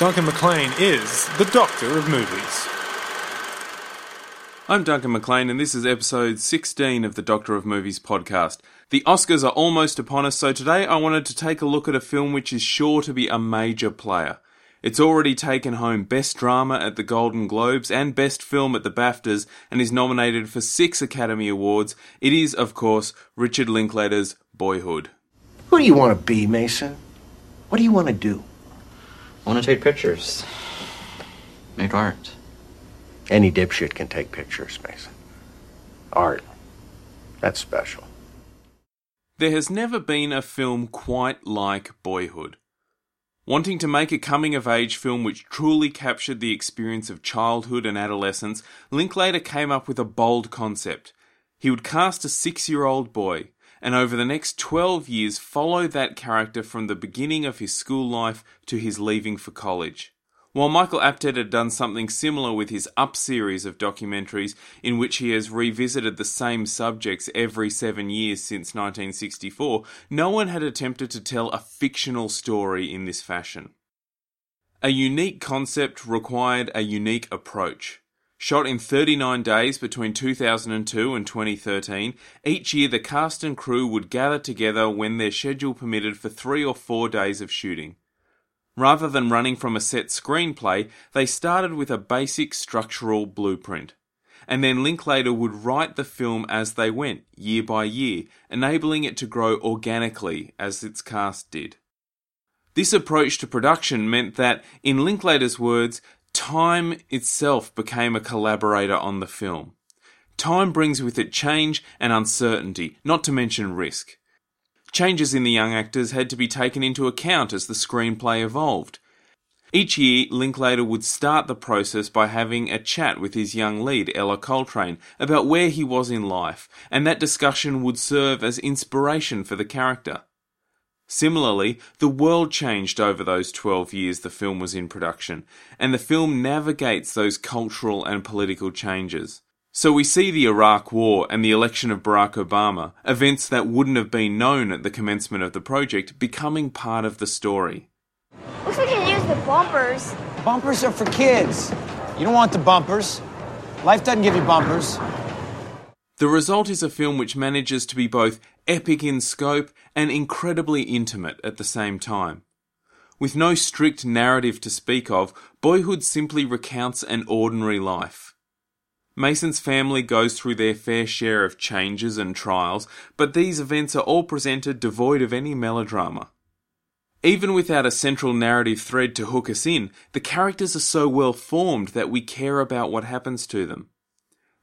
Duncan McLean is the Doctor of Movies. I'm Duncan McLean, and this is episode 16 of the Doctor of Movies podcast. The Oscars are almost upon us, so today I wanted to take a look at a film which is sure to be a major player. It's already taken home Best Drama at the Golden Globes and Best Film at the BAFTAs and is nominated for six Academy Awards. It is, of course, Richard Linklater's Boyhood. Who do you want to be, Mason? What do you want to do? I want to take pictures. Make art. Any dipshit can take pictures, Mason. Art. That's special. There has never been a film quite like Boyhood. Wanting to make a coming of age film which truly captured the experience of childhood and adolescence, Linklater came up with a bold concept. He would cast a six year old boy, and over the next 12 years follow that character from the beginning of his school life to his leaving for college. While Michael Apted had done something similar with his Up series of documentaries, in which he has revisited the same subjects every seven years since 1964, no one had attempted to tell a fictional story in this fashion. A unique concept required a unique approach. Shot in 39 days between 2002 and 2013, each year the cast and crew would gather together when their schedule permitted for three or four days of shooting. Rather than running from a set screenplay, they started with a basic structural blueprint. And then Linklater would write the film as they went, year by year, enabling it to grow organically as its cast did. This approach to production meant that, in Linklater's words, time itself became a collaborator on the film. Time brings with it change and uncertainty, not to mention risk. Changes in the young actors had to be taken into account as the screenplay evolved. Each year, Linklater would start the process by having a chat with his young lead, Ellar Coltrane, about where he was in life, and that discussion would serve as inspiration for the character. Similarly, the world changed over those 12 years the film was in production, and the film navigates those cultural and political changes. So we see the Iraq War and the election of Barack Obama, events that wouldn't have been known at the commencement of the project, becoming part of the story. Looks like you used the bumpers. Bumpers are for kids. You don't want the bumpers. Life doesn't give you bumpers. The result is a film which manages to be both epic in scope and incredibly intimate at the same time. With no strict narrative to speak of, Boyhood simply recounts an ordinary life. Mason's family goes through their fair share of changes and trials, but these events are all presented devoid of any melodrama. Even without a central narrative thread to hook us in, the characters are so well formed that we care about what happens to them.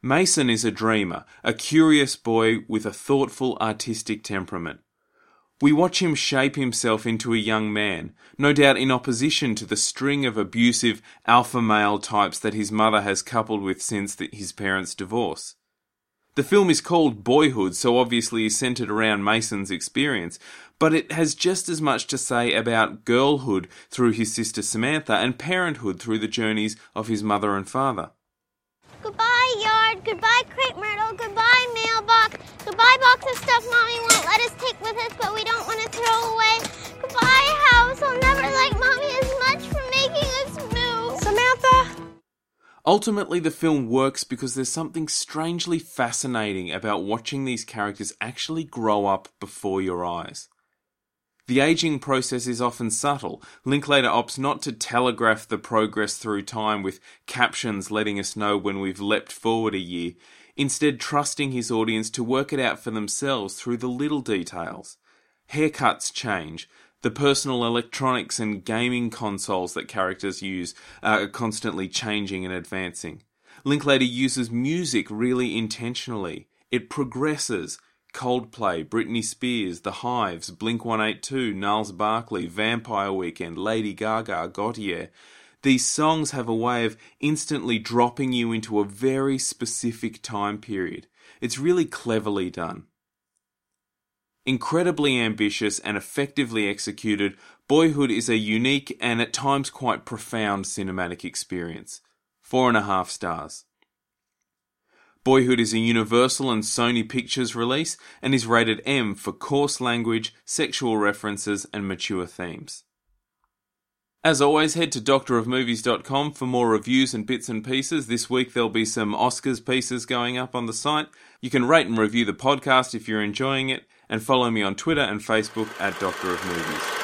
Mason is a dreamer, a curious boy with a thoughtful artistic temperament. We watch him shape himself into a young man, no doubt in opposition to the string of abusive alpha male types that his mother has coupled with since the, his parents' divorce. The film is called Boyhood, so obviously is centered around Mason's experience, but it has just as much to say about girlhood through his sister Samantha and parenthood through the journeys of his mother and father. Goodbye. Goodbye, crepe myrtle. Goodbye, mailbox. Goodbye, box of stuff mommy won't let us take with us, but we don't want to throw away. Goodbye, house. I'll never like mommy as much for making us move. Samantha? Ultimately, the film works because there's something strangely fascinating about watching these characters actually grow up before your eyes. The aging process is often subtle. Linklater opts not to telegraph the progress through time with captions letting us know when we've leapt forward a year, instead, trusting his audience to work it out for themselves through the little details. Haircuts change. The personal electronics and gaming consoles that characters use are constantly changing and advancing. Linklater uses music really intentionally. It progresses, Coldplay, Britney Spears, The Hives, Blink 182, Gnarls Barkley, Vampire Weekend, Lady Gaga, Gotye. These songs have a way of instantly dropping you into a very specific time period. It's really cleverly done. Incredibly ambitious and effectively executed, Boyhood is a unique and at times quite profound cinematic experience. Four and a half stars. Boyhood is a Universal and Sony Pictures release and is rated M for coarse language, sexual references, and mature themes. As always, head to doctorofmovies.com for more reviews and bits and pieces. This week there'll be some Oscars pieces going up on the site. You can rate and review the podcast if you're enjoying it, and follow me on Twitter and Facebook at Doctor of Movies.